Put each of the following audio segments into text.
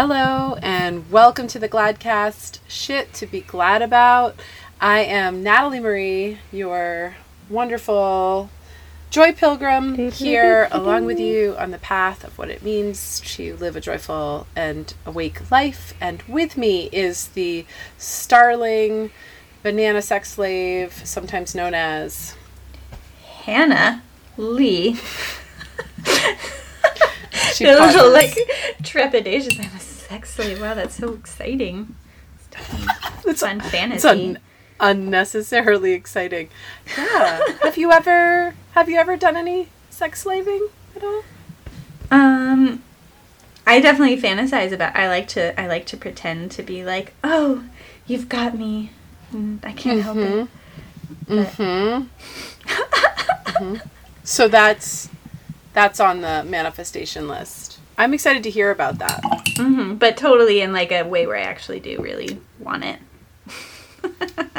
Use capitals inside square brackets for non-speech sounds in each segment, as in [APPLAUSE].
Hello and welcome to the Gladcast Shit to be Glad About. I am Natalie Marie, your wonderful joy pilgrim here along with you on the path of what it means to live a joyful and awake life. And with me is the starling banana sex slave, sometimes known as Hannah Lee. [LAUGHS] she a little like trepidation. I'm a sex slave. Wow, that's so exciting. It's- Fun It's fantasy. un- unnecessarily exciting. Yeah. have you ever have you ever done any sex slaving at all? Um, I definitely fantasize about. I like to. I like to pretend to be like, oh, you've got me. And I can't help it. But- Mm-hmm. [LAUGHS] Mhm. So that's that's on the manifestation list. I'm excited to hear about that. hmm But totally in like a way where I actually do really want it. [LAUGHS]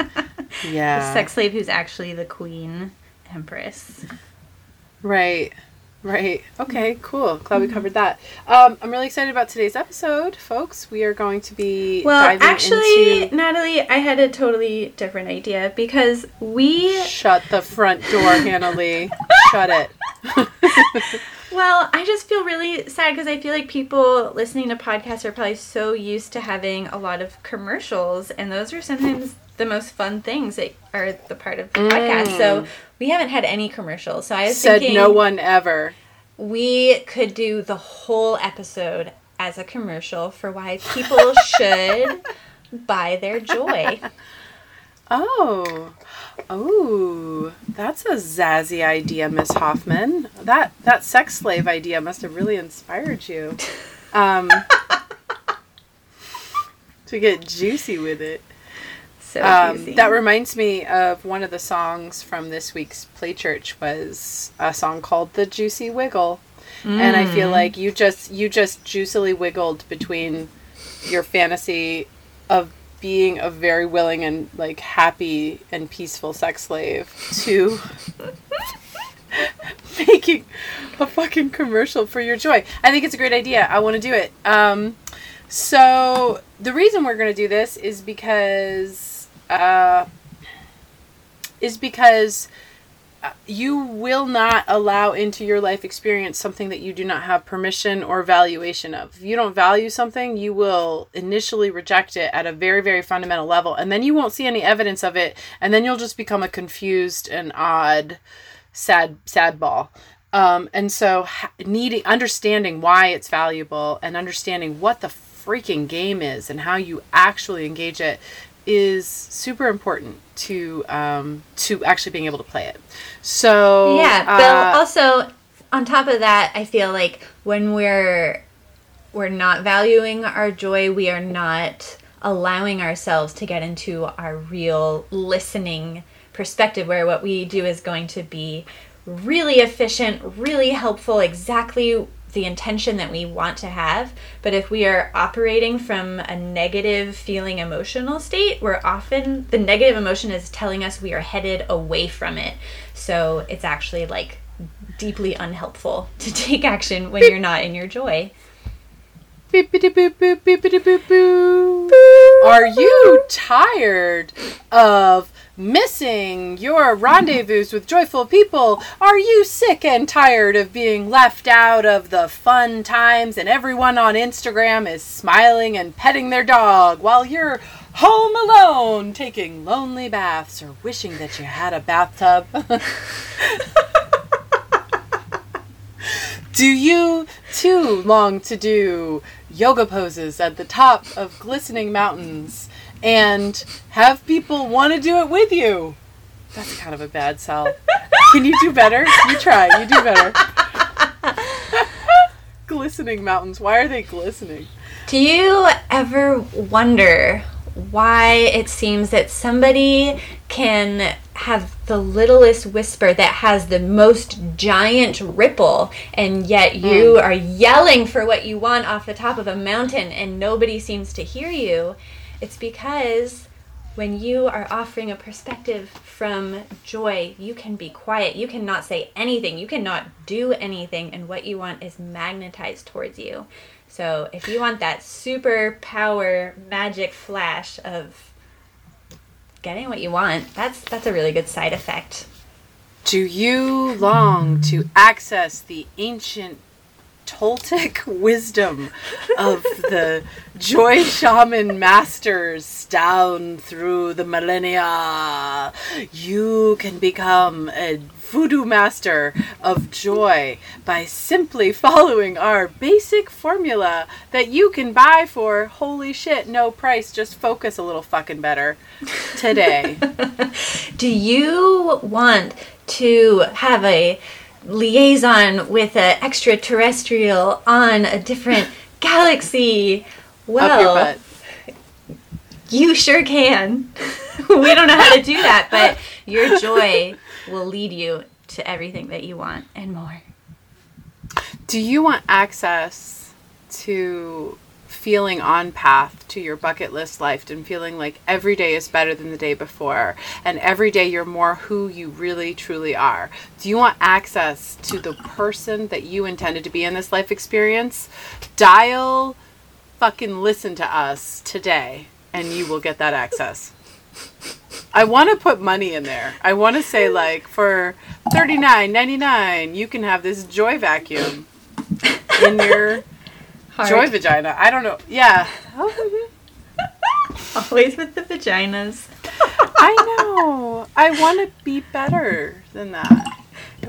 Yeah. The sex slave who's actually the queen empress. Right. Right. Okay, cool. Glad we covered that. Um, I'm really excited about today's episode, folks. We are going to be Well, actually, into Natalie, I had a totally different idea because we. Shut the front door, [LAUGHS] Hannah Lee. [LAUGHS] Shut it. [LAUGHS] Well, I just feel really sad because I feel like people listening to podcasts are probably so used to having a lot of commercials, and those are sometimes the most fun things that are the part of the podcast. So we haven't had any commercials. So I was Mm. Said thinking no one ever. we could do the whole episode as a commercial for why people [LAUGHS] should buy their joy. Oh, oh, that's a zazzy idea, Miss Hoffman. That that sex slave idea must have really inspired you. Um, [LAUGHS] to get juicy with it. So Um, that reminds me of one of the songs from this week's play church was a song called "The Juicy Wiggle," and I feel like you just you just juicily wiggled between your fantasy of being a very willing and like happy and peaceful sex slave to [LAUGHS] making a fucking commercial for your joy. I think it's a great idea. I want to do it. Um, so the reason we're going to do this is because uh, is because you will not allow into your life experience something that you do not have permission or valuation of. If you don't value something, you will initially reject it at a very, very fundamental level, and then you won't see any evidence of it, and then you'll just become a confused and odd, sad, sad ball. Um, and so, needing understanding why it's valuable and understanding what the freaking game is and how you actually engage it is super important to um, to actually being able to play it. So Yeah, uh, but also on top of that, I feel like when we're we're not valuing our joy, we are not allowing ourselves to get into our real listening perspective where what we do is going to be really efficient, really helpful, exactly the intention that we want to have. But if we are operating from a negative feeling emotional state, we're often the negative emotion is telling us we are headed away from it. So it's actually like deeply unhelpful [LAUGHS] to take action when you're not in your joy. Beepity boop boop beepity boop boo. Are you tired of missing your rendezvous with joyful people? Are you sick and tired of being left out of the fun times and everyone on Instagram is smiling and petting their dog while you're home alone taking lonely baths or wishing that you had a bathtub? [LAUGHS] Do you too long to do yoga poses at the top of glistening mountains and have people want to do it with you? That's kind of a bad sell. Can you do better? You try. You do better. glistening mountains. Why are they glistening? Do you ever wonder why it seems that somebody can have the littlest whisper that has the most giant ripple and yet you mm. are yelling for what you want off the top of a mountain and nobody seems to hear you? It's because when you are offering a perspective from joy, you can be quiet. You cannot say anything. You cannot do anything. And what you want is magnetized towards you. So if you want that super power magic flash of getting what you want, that's that's a really good side effect. Do you long to access the ancient Toltec wisdom of the joy shaman masters down through the millennia. You can become a voodoo master of joy by simply following our basic formula that you can buy for holy shit, no price, just focus a little fucking better today. [LAUGHS] Do you want to have a liaison with an extraterrestrial on a different [LAUGHS] galaxy. Well, you sure can. [LAUGHS] we don't know how to do that, but your joy will lead you to everything that you want and more. Do you want access to feeling on path to your bucket list life and feeling like every day is better than the day before and every day you're more who you really truly are. Do you want access to the person that you intended to be in this life experience? Dial fucking listen to us today and you will get that access. I want to put money in there. I want to say like for thirty nine ninety nine, you can have this joy vacuum in your Hard. Joy vagina. I don't know. Yeah. [LAUGHS] Always with the vaginas. [LAUGHS] I know. I want to be better than that.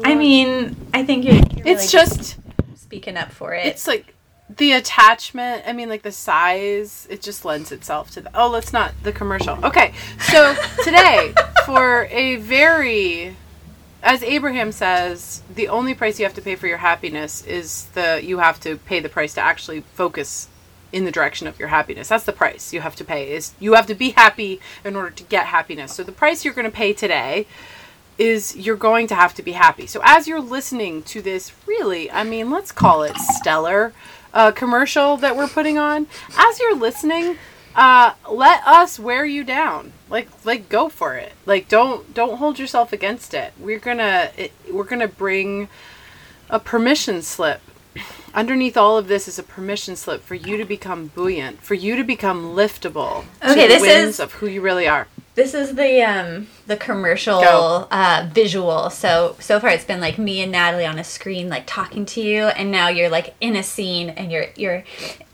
I, I mean, I think you're. you're it's really just speaking up for it. It's like the attachment. I mean, like the size. It just lends itself to the. Oh, let's not the commercial. Okay, so [LAUGHS] today for a very as Abraham says, the only price you have to pay for your happiness is the you have to pay the price to actually focus in the direction of your happiness. That's the price you have to pay. Is you have to be happy in order to get happiness. So the price you're going to pay today is you're going to have to be happy. So as you're listening to this really, I mean, let's call it stellar uh, commercial that we're putting on, as you're listening, uh, let us wear you down. Like, like, go for it. Like, don't don't hold yourself against it. We're gonna it, we're gonna bring a permission slip. Underneath all of this is a permission slip for you to become buoyant, for you to become liftable. Okay, this is of who you really are. This is the um the commercial uh, visual. So so far it's been like me and Natalie on a screen like talking to you, and now you're like in a scene and you're you're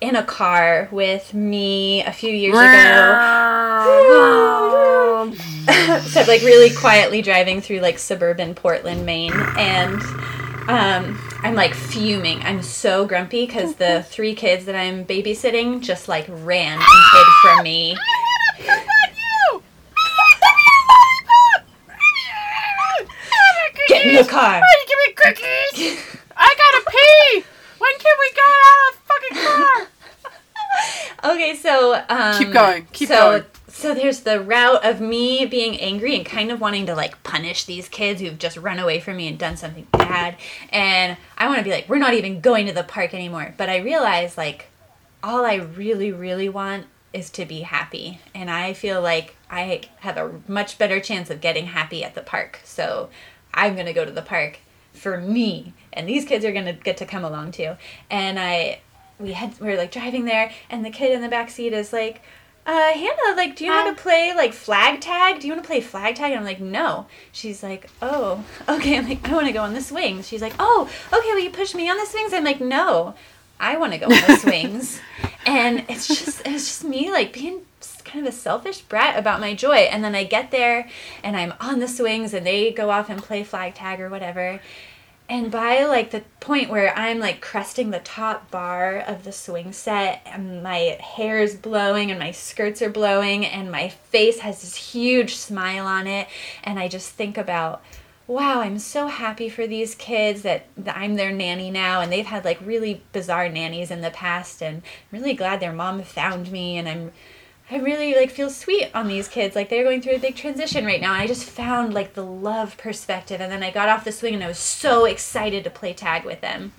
in a car with me a few years ago. [LAUGHS] so like really quietly driving through like suburban Portland, Maine, and um, I'm like fuming. I'm so grumpy because the three kids that I'm babysitting just like ran and hid from me. Get in the car. Why you give me cookies? [LAUGHS] I gotta pee. When can we get out of the fucking car? [LAUGHS] okay, so um, keep going. Keep so, going. So there's the route of me being angry and kind of wanting to like punish these kids who've just run away from me and done something bad. And I want to be like, we're not even going to the park anymore. But I realize like all I really, really want is to be happy. And I feel like I have a much better chance of getting happy at the park. So I'm going to go to the park for me. And these kids are going to get to come along too. And I, we had, we were like driving there and the kid in the back seat is like, uh, Hannah, like, do you want to play like flag tag? Do you want to play flag tag? And I'm like, no. She's like, oh, [LAUGHS] okay. I'm like, I want to go on the swings. She's like, oh, okay. Will you push me on the swings? I'm like, no, I want to go on the [LAUGHS] swings. and it's just, it's just me like being kind of a selfish brat about my joy. And then I get there and I'm on the swings and they go off and play flag tag or whatever. And by like the point where I'm like cresting the top bar of the swing set, and my hair is blowing and my skirts are blowing, and my face has this huge smile on it, and I just think about, wow, I'm so happy for these kids that, I'm their nanny now, and they've had like really bizarre nannies in the past, and I'm really glad their mom found me, and I'm I really like feel sweet on these kids. Like they're going through a big transition right now. And I just found like the love perspective. And then I got off the swing and I was so excited to play tag with them.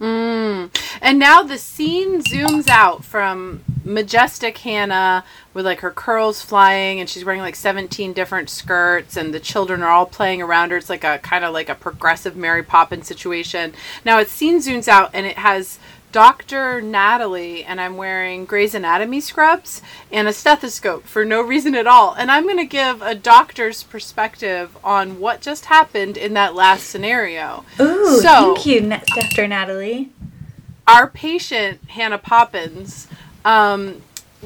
Mm. And now the scene zooms out from majestic Hannah with like her curls flying and she's wearing like 17 different skirts and the children are all playing around her. It's like a kind of like a progressive Mary Poppins situation. Now it's scene zooms out and it has Dr. Natalie and I'm wearing Grey's Anatomy scrubs and a stethoscope for no reason at all. And I'm going to give a doctor's perspective on what just happened in that last scenario. Ooh, so, thank you, Dr. Natalie. Our patient, Hannah Poppins, um,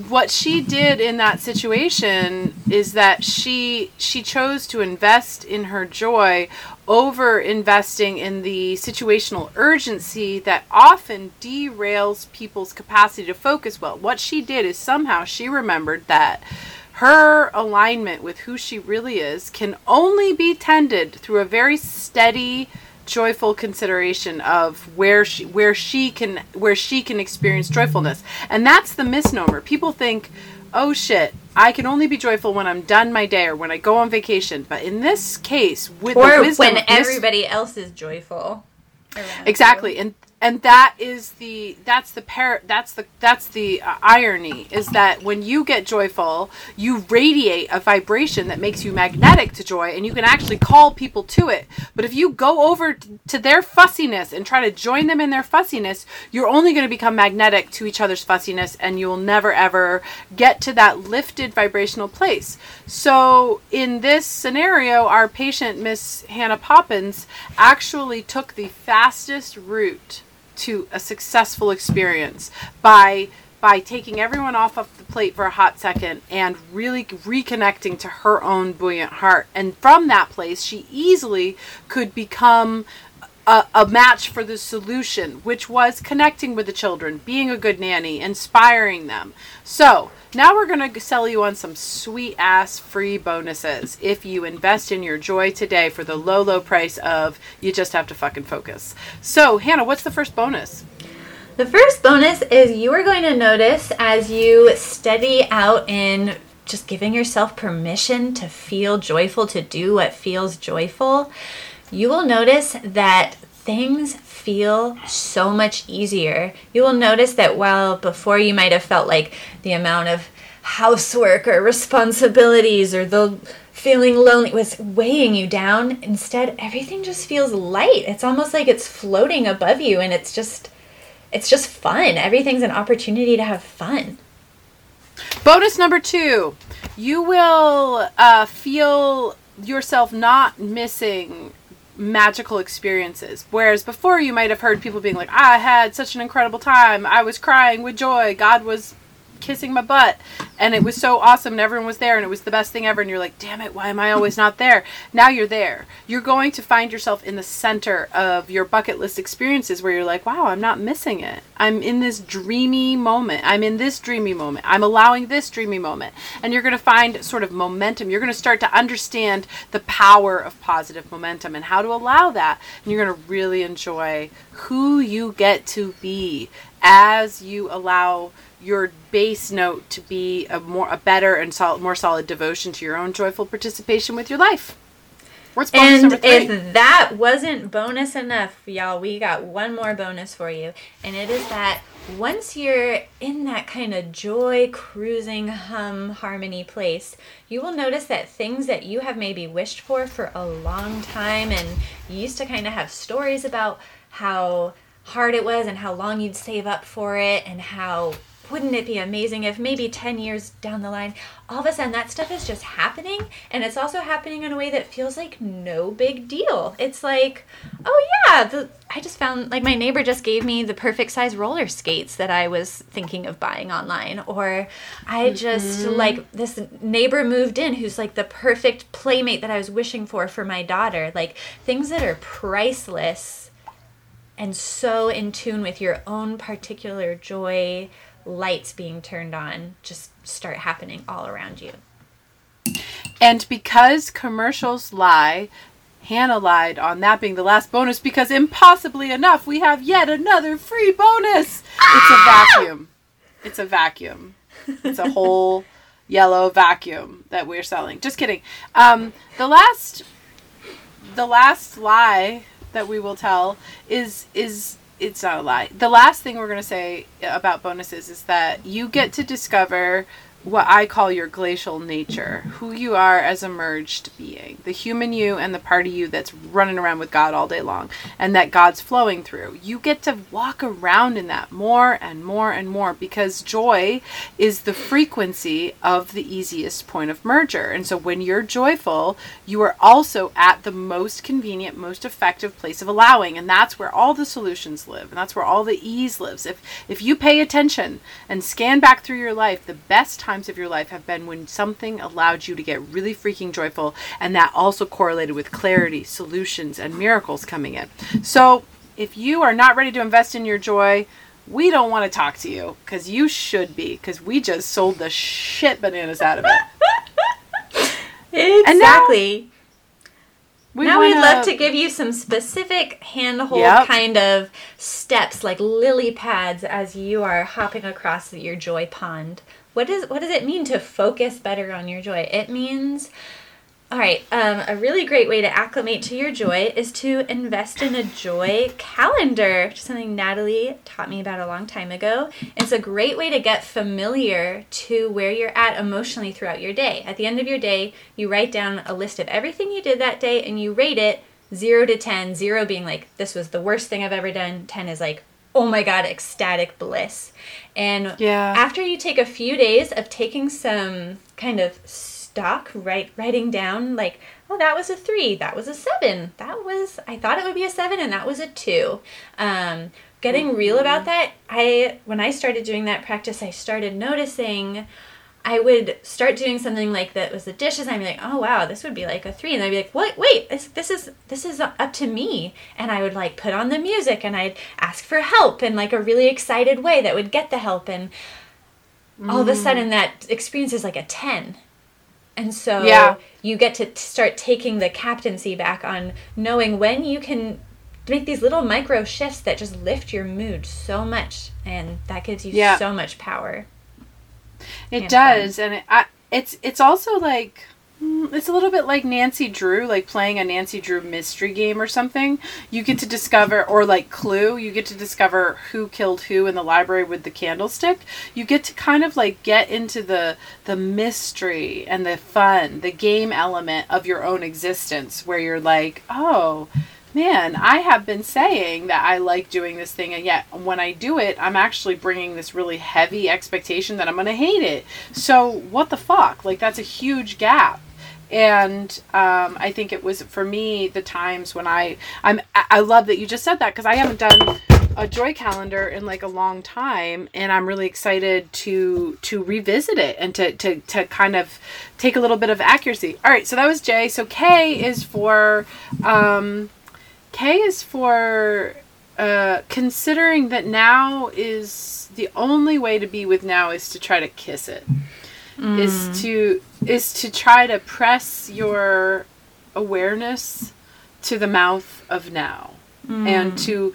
what she did in that situation is that she she chose to invest in her joy over investing in the situational urgency that often derails people's capacity to focus. Well what she did is somehow she remembered that her alignment with who she really is can only be tended through a very steady joyful consideration of where she where she can where she can experience joyfulness. And that's the misnomer. People think oh shit i can only be joyful when i'm done my day or when i go on vacation. But in this case with or wisdom, when everybody else is joyful. Exactly. You. and and that is the that's the par that's the that's the uh, irony is that when you get joyful you radiate a vibration that makes you magnetic to joy and you can actually call people to it. But if you go over to their fussiness and try to join them in their fussiness you're only going to become magnetic to each other's fussiness and you will never ever get to that lifted vibrational place. So in this scenario our patient miss hannah poppins actually took the fastest route to a successful experience by by taking everyone off of the plate for a hot second and really reconnecting to her own buoyant heart. And from that place, she easily could become a, a, match for the solution, which was connecting with the children, being a good nanny, inspiring them. So, now we're going to sell you on some sweet ass free bonuses if you invest in your joy today for the low, low price of you just have to fucking focus. So, Hannah, what's the first bonus? The first bonus is you are going to notice as you steady out in just giving yourself permission to feel joyful, to do what feels joyful, you will notice that things feel so much easier. You will notice that while before you might have felt like the amount of housework or responsibilities or the feeling lonely was weighing you down, instead everything just feels light. It's almost like it's floating above you and it's just it's just fun. Everything's an opportunity to have fun. Bonus number 2. You will uh, feel yourself not missing magical experiences. Whereas before, you might have heard people being like, I had such an incredible time. I was crying with joy. God was kissing my butt. And it was so awesome and everyone was there and it was the best thing ever. And you're like damn it why am i always not there? Now you're there. You're going to find yourself in the center of your bucket list experiences where you're like wow i'm not missing it. I'm in this dreamy moment. I'm in this dreamy moment. I'm allowing this dreamy moment. And you're going to find sort of momentum. You're going to start to understand the power of positive momentum and how to allow that. And you're going to really enjoy who you get to be as you allow your base note to be a more a better and solid, more solid devotion to your own joyful participation with your life. What's bonus and if that wasn't bonus enough, y'all, we got one more bonus for you, and it is that once you're in that kind of joy cruising hum harmony place, you will notice that things that you have maybe wished for for a long time, and you used to kind of have stories about how hard it was and how long you'd save up for it and how wouldn't it be amazing if maybe 10 years down the line, all of a sudden that stuff is just happening? And it's also happening in a way that feels like no big deal. It's like, oh yeah, the, I just found, like, my neighbor just gave me the perfect size roller skates that I was thinking of buying online. Or I just, mm-hmm. like, this neighbor moved in who's like the perfect playmate that I was wishing for for my daughter. Like, things that are priceless and so in tune with your own particular joy lights being turned on just start happening all around you. And because commercials lie, Hannah lied on that being the last bonus because impossibly enough, we have yet another free bonus. Ah! It's a vacuum. It's a vacuum. It's a whole [LAUGHS] yellow vacuum that we're selling. Just kidding. Um, the last, the last lie that we will tell is is it's not a lie. The last thing we're going to say about bonuses is that you get to discover what I call your glacial nature, who you are as a merged being, the human you and the part of you that's running around with God all day long, and that God's flowing through. You get to walk around in that more and more and more because joy is the frequency of the easiest point of merger. And so when you're joyful, you are also at the most convenient, most effective place of allowing, and that's where all the solutions live, and that's where all the ease lives. If if you pay attention and scan back through your life, the best time times of your life have been when something allowed you to get really freaking joyful, and that also correlated with clarity, solutions, and miracles coming in. So, if you are not ready to invest in your joy, we don't want to talk to you because you should be because we just sold the shit bananas out of it. [LAUGHS] exactly. We now wanna... we'd love to give you some specific handhold yep. kind of steps like lily pads as you are hopping across your joy pond what does what does it mean to focus better on your joy? It means all right, um, a really great way to acclimate to your joy is to invest in a joy calendar, something Natalie taught me about a long time ago. It's a great way to get familiar to where you're at emotionally throughout your day. At the end of your day, you write down a list of everything you did that day and you rate it 0 to 10, 0 being like, this was the worst thing I've ever done, 10 is like, oh my god, ecstatic bliss. And yeah. after you take a few days of taking some kind of stock, right, writing down like, oh, that was a three, that was a seven, that was I thought it would be a seven, and that was a two. Um, getting mm-hmm. real about that, I when I started doing that practice, I started noticing I would start doing something like that was the dishes. I'd be like, oh wow, this would be like a three, and I'd be like, what? Wait, this this is this is up to me. And I would like put on the music, and I'd ask for help in like a really excited way that would get the help, and mm. all of a sudden that experience is like a ten. And so yeah. you get to start taking the captaincy back on knowing when you can make these little micro shifts that just lift your mood so much, and that gives you yeah. so much power. It does, fun. and it, I, it's it's also like mm, it's a little bit like Nancy Drew, like playing a Nancy Drew mystery game or something. You get to discover, or like Clue, you get to discover who killed who in the library with the candlestick. You get to kind of like get into the the mystery and the fun, the game element of your own existence, where you're like, oh man, I have been saying that I like doing this thing, and yet when I do it, I'm actually bringing this really heavy expectation that I'm going to hate it. So, what the fuck? Like, that's a huge gap. And um, I think it was for me the times when I I'm I love that you just said that because I haven't done a joy calendar in like a long time and I'm really excited to to revisit it and to to to kind of take a little bit of accuracy. All right, so that was J. So K is for um K is for uh, considering that now is the only way to be with now is to try to kiss it. Mm. Is to is to try to press your awareness to the mouth of now mm. and to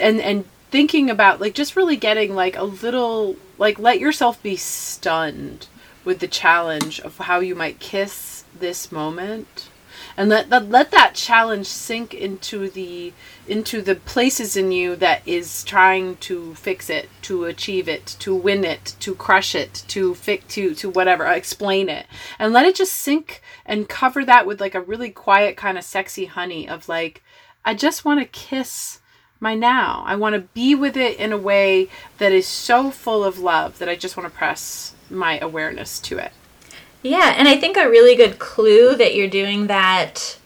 and and thinking about like just really getting like a little like let yourself be stunned with the challenge of how you might kiss this moment and let, let let that challenge sink into the into the places in you that is trying to fix it to achieve it to win it to crush it to fix to to whatever explain it. And let it just sink and cover that with like a really quiet kind of sexy honey of like i just want to kiss my now. I want to be with it in a way that is so full of love that i just want to press my awareness to it yeah, and I think a really good clue that you're doing that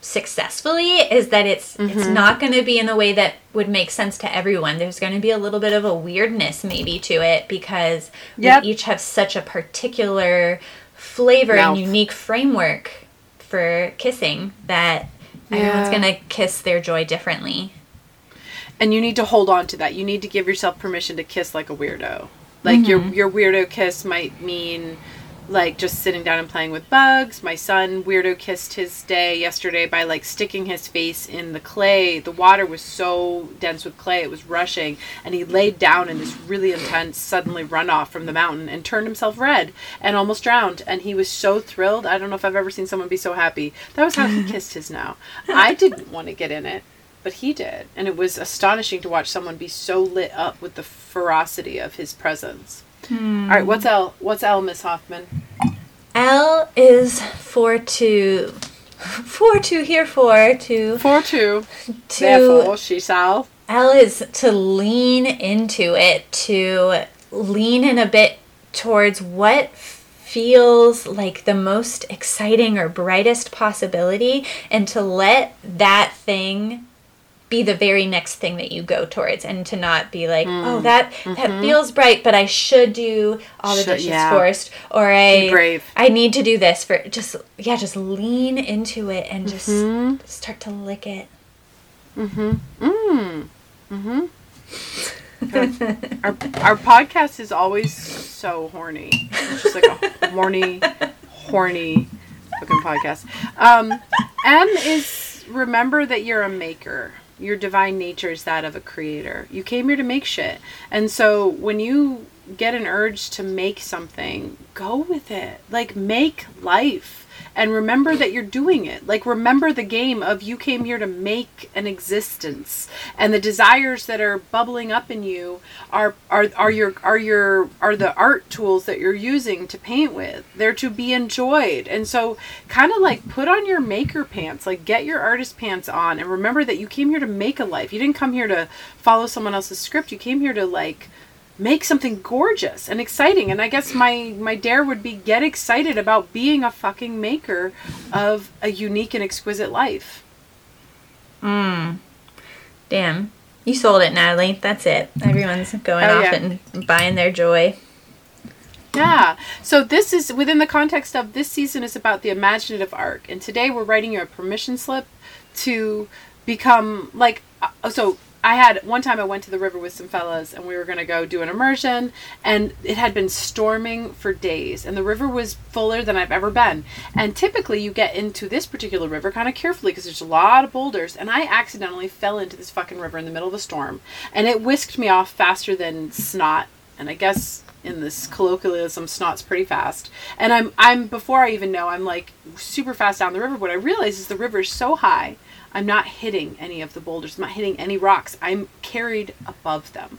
successfully is that it's mm-hmm. it's not going to be in a way that would make sense to everyone. There's going to be a little bit of a weirdness maybe to it because yep. we each have such a particular flavor Mouth. and unique framework for kissing that yeah. everyone's going to kiss their joy differently. And you need to hold on to that. You need to give yourself permission to kiss like a weirdo. Like mm-hmm. your your weirdo kiss might mean like just sitting down and playing with bugs. My son weirdo kissed his day yesterday by like sticking his face in the clay. The water was so dense with clay, it was rushing, and he laid down in this really intense suddenly runoff from the mountain and turned himself red and almost drowned. And he was so thrilled. I don't know if I've ever seen someone be so happy. That was how he [LAUGHS] kissed his now. I didn't want to get in it. but he did. And it was astonishing to watch someone be so lit up with the ferocity of his presence. Hmm. All right, what's L? What's L, Miss Hoffman? L is for to [LAUGHS] for to here for to Four two. to Therefore, she shall. L is to lean into it, to lean in a bit towards what feels like the most exciting or brightest possibility, and to let that thing be the very next thing that you go towards and to not be like oh that that feels bright but i should do all the Mm. Mm-hmm. Should- dishes yeah. first or i i need to do this for just yeah just lean into it and just Mm-hmm. start to lick it Mm. Mm-hmm. Our, our podcast is always so horny. It's just like a horny, horny fucking podcast. Um, M is remember that you're a maker. Your divine nature is that of a creator. You came here to make shit. And so when you get an urge to make something, go with it. Like make life. And remember that you're doing it. Like remember the game of you came here to make an existence. And the desires that are bubbling up in you are are are your are your are the art tools that you're using to paint with. They're to be enjoyed. And so kind of like put on your maker pants, like get your artist pants on and remember that you came here to make a life. You didn't come here to follow someone else's script. You came here to like make something gorgeous and exciting and i guess my my dare would be get excited about being a fucking maker of a unique and exquisite life mm Damn. You sold it, Natalie. That's it. Everyone's going Oh, off yeah. and buying their joy. yeah so this is within the context of this season is about the imaginative arc and today we're writing you a permission slip to become like uh, so I had one time I went to the river with some fellas and we were going to go do an immersion and it had been storming for days and the river was fuller than I've ever been. And typically you get into this particular river kind of carefully because there's a lot of boulders and I accidentally fell into this fucking river in the middle of a storm and it whisked me off faster than snot and I guess in this colloquialism snot's pretty fast and i'm i'm before i even know i'm like super fast down the river what i realize is the river is so high i'm not hitting any of the boulders i'm not hitting any rocks i'm carried above them.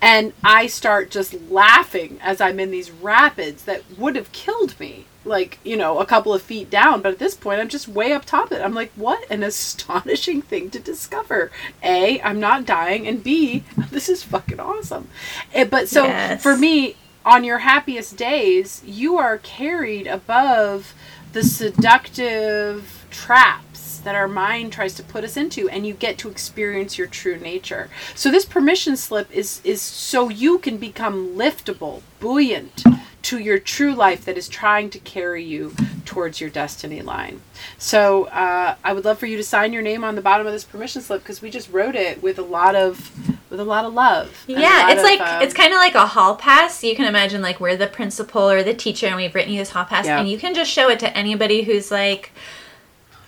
And i start just laughing as i'm in these rapids that would have killed me like you know a couple of feet down but at this point i'm just way up top of it. I'm like what an astonishing thing to discover. A i'm not dying and b [LAUGHS] this is fucking awesome. Eh, but so Yes. for me on your happiest days you are carried above the seductive traps that our mind tries to put us into and you get to experience your true nature so this permission slip is is so you can become liftable buoyant to your true life that is trying to carry you towards your destiny line so uh, i would love for you to sign your name on the bottom of this permission slip because we just wrote it with a lot of with a lot of love Yeah, it's of, like um, it's kind of like a hall pass. You can imagine like we're the principal or the teacher, and we've written you this hall pass, Yeah. and you can just show it to anybody who's like,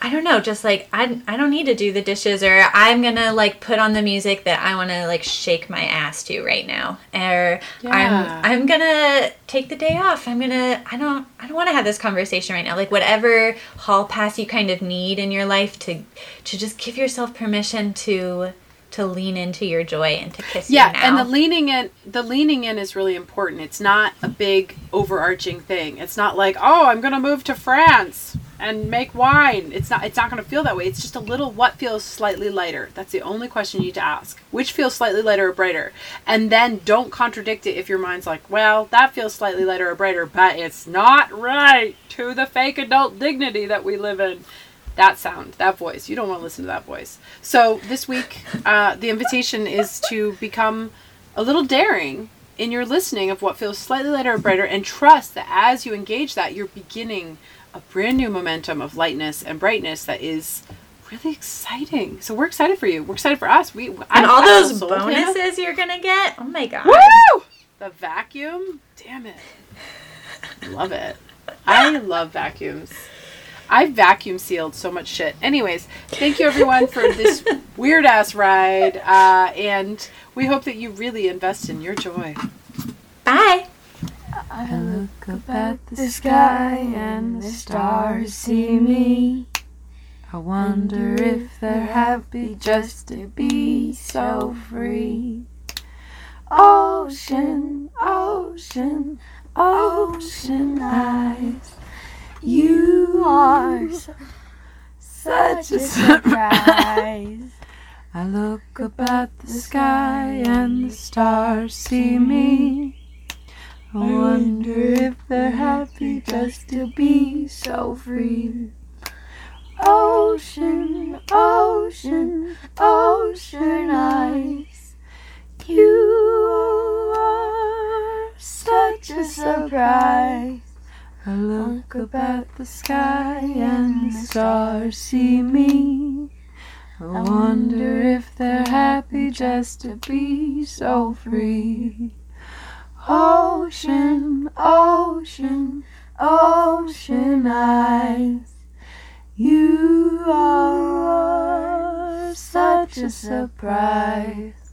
I don't know, just like I I don't need to do the dishes, or I'm gonna like put on the music that I want to like shake my ass to right now, or Yeah. I'm I'm gonna take the day off. I'm gonna I don't I don't want to have this conversation right now. Like whatever hall pass you kind of need in your life to to just give yourself permission to to lean into your joy and to kiss yeah and the leaning in the leaning in is really important it's not a big overarching thing it's not like oh i'm gonna move to france and make wine. It's not it's not gonna feel that way. It's just a little what feels slightly lighter. That's the only question you need to ask. Which feels slightly lighter or brighter? And then don't contradict it if your mind's like well that feels slightly lighter or brighter but it's not right to the fake adult dignity that we live in. That sound, that voice. You don't want to listen to that voice. So this week, uh, the invitation is to become a little daring in your listening of what feels slightly lighter or brighter, and trust that as you engage that, you're beginning a brand new momentum of lightness and brightness that is really exciting. So we're excited for you. We're excited for us. We and I- all I those bonuses you're gonna get. Oh my god! Woo! The vacuum? Damn it. Love it. I love vacuums. I vacuum sealed so much shit. Anyways, thank you everyone for this [LAUGHS] weird ass ride. Uh, and we hope that you really invest in your joy. Bye. I look up at the sky and the stars see me. I wonder if they're happy just to be so free. Ocean, ocean, ocean eyes. You are such a surprise. [LAUGHS] I look up at the sky and the stars see me. I wonder if they're happy just to be so free. Ocean, ocean, ocean eyes. You are such a surprise. I look up at the sky and the stars see me. I wonder if they're happy just to be so free. Ocean, ocean, ocean eyes. You are such a surprise.